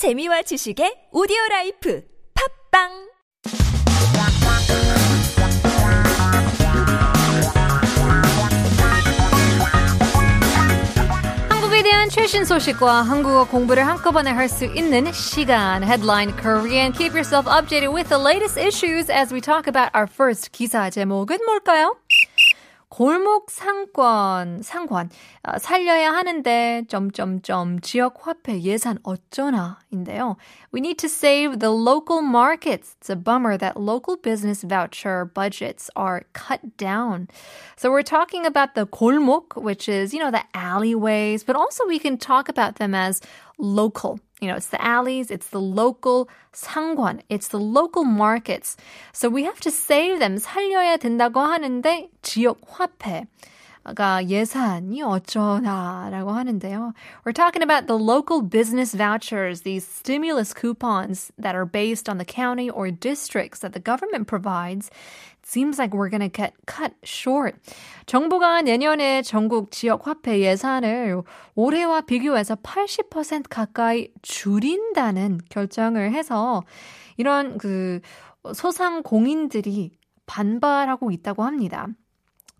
재미와 지식의 오디오 라이프 팝빵 한국에 대한 최신 소식과 한국어 공부를 한꺼번에 할 수 있는 시간. Headline Korean. Keep yourself updated with the latest issues as we talk about our first 기사 제목은 뭘까요? 골목 상권, 상권, 어, 살려야 하는데, 점점점, 지역 화폐 예산 어쩌나인데요. We need to save the local markets. It's a bummer that local business voucher budgets are cut down. So we're talking about the 골목, which is, you know, the alleyways, but also we can talk about them as local. You know, it's the alleys, it's the local 상권, it's the local markets. So we have to save them. 살려야 된다고 하는데 지역 화폐. 가 예산이 어쩌나라고 하는데요. We're talking about the local business vouchers, these stimulus coupons that are based on the county or districts that the government provides. Seems like we're to get cut short. 정부가 내년에 전국 지역 화폐 예산을 올해와 비교해서 80% 가까이 줄인다는 결정을 해서 이런 그 소상공인들이 반발하고 있다고 합니다.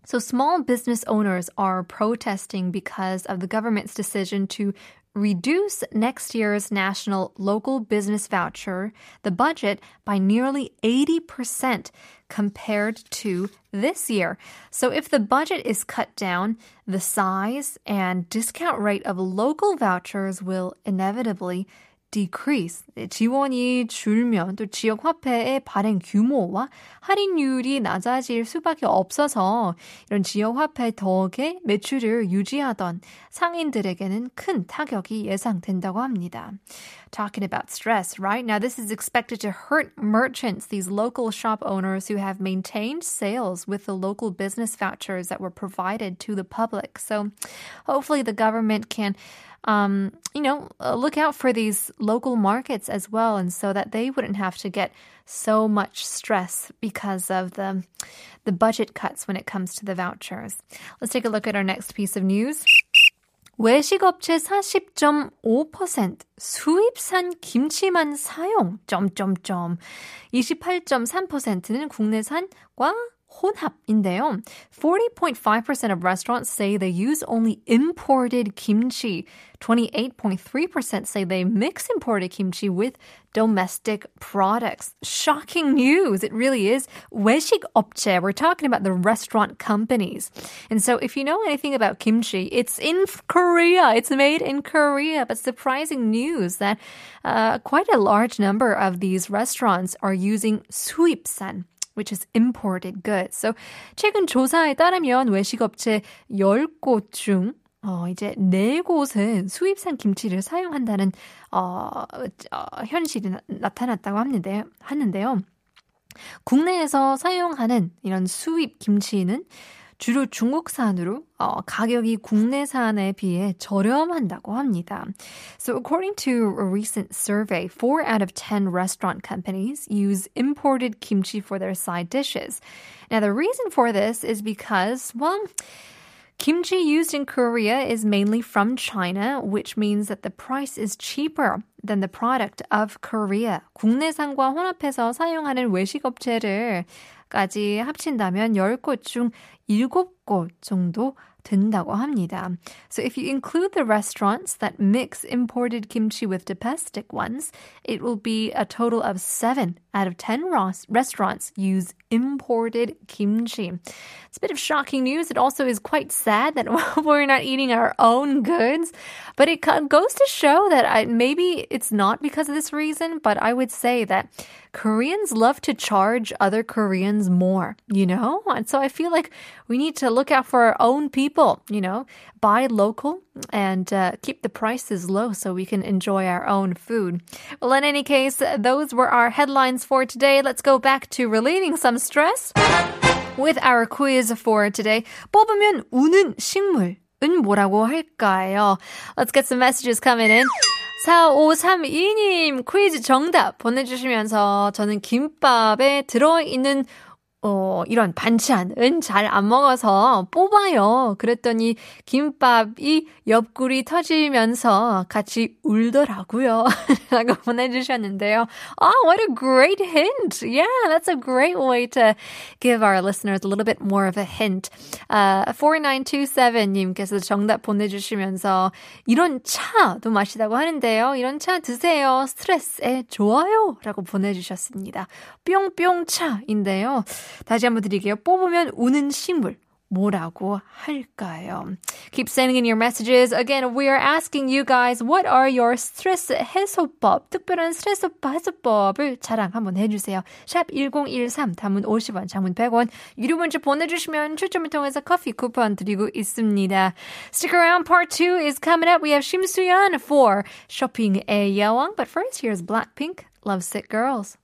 So small business owners are protesting because of the government's decision to reduce next year's national local business voucher, the budget, by nearly 80% compared to this year. So if the budget is cut down, the size and discount rate of local vouchers will inevitably decrease. 지원이 줄면 또 지역 화폐의 발행 규모와 할인율이 낮아질 수밖에 없어서 이런 지역 화폐 덕에 매출을 유지하던 상인들에게는 큰 타격이 예상된다고 합니다. Talking about stress, right? Now this is expected to hurt merchants, these local shop owners who have maintained sales with the local business vouchers that were provided to the public. So hopefully the government can um, you know, uh, look out for these local markets as well, and so that they wouldn't have to get so much stress because of the the budget cuts when it comes to the vouchers. Let's take a look at our next piece of news. 외식업체 40.5% 수입산 김치만 사용. 점점점. 28.3%는 국내산과 혼합인데요. 40.5% of restaurants say they use only imported kimchi. 28.3% say they mix imported kimchi with domestic products. Shocking news. It really is. 외식 업체. We're talking about the restaurant companies. And so if you know anything about kimchi, it's in Korea. It's made in Korea. But surprising news that uh, quite a large number of these restaurants are using 수입산 Which is imported goods. So 최근 조사에 따르면 외식업체 10곳 중 어, 이제 네 곳은 수입산 김치를 사용한다는 어, 어 현실이 나, 나타났다고 합니다. 하는데요. 국내에서 사용하는 이런 수입 김치는 주로 중국산으로 어, 가격이 국내산에 비해 저렴한다고 합니다. So according to a recent survey, 4 out of 10 restaurant companies use imported kimchi for their side dishes. Now the reason for this is because, well, Kimchi used in Korea is mainly from China, which means that the price is cheaper than the product of Korea. 국내산과 혼합해서 사용하는 외식업체를 까지 합친다면 10곳 중 7곳 정도 된다고 합니다. So if you include the restaurants that mix imported kimchi with domestic ones, it will be a total of 7 out of 10 restaurants use imported kimchi. It's a bit of shocking news. It also is quite sad that we're not eating our own goods, but it goes to show that I, maybe it's not because of this reason, but I would say that Koreans love to charge other Koreans more, you know? And so I feel like we need to look out for our own people, you know, buy local and uh, keep the prices low so we can enjoy our own food. Well, in any case, those were our headlines for today. Let's go back to relieving some stress with our quiz for today. 뽑으면 우는 식물은 뭐라고 할까요? Let's get some messages coming in. 4532님 퀴즈 정답 보내주시면서 저는 김밥에 들어있는 어, 이런 반찬은 잘 안 먹어서 뽑아요. 그랬더니 김밥이 옆구리 터지면서 같이 울더라고요. 라고 보내주셨는데요. Oh, what a great hint. Yeah, that's a great way to give our listeners a little bit more of a hint. Uh, 4927님께서 정답 보내주시면서 이런 차도 마시다고 하는데요. 이런 차 드세요. 스트레스에 좋아요. 라고 보내주셨습니다. 뿅뿅차인데요. 다시 한번 드릴게요. 뽑으면 우는 식물. 뭐라고 할까요? Keep sending in your messages. Again, we are asking you guys, what are your 스트레스 해소법? 특별한 스트레스 해소법을 자랑 한번 해주세요. 샵 1013, 담은 50원, 장문 100원. 유료 문자 보내주시면 추첨을 통해서 커피 쿠폰 드리고 있습니다. Stick around, part 2 is coming up. We have 심수연 for 쇼핑의 여왕. But first, here's Blackpink, Lovesick Girls.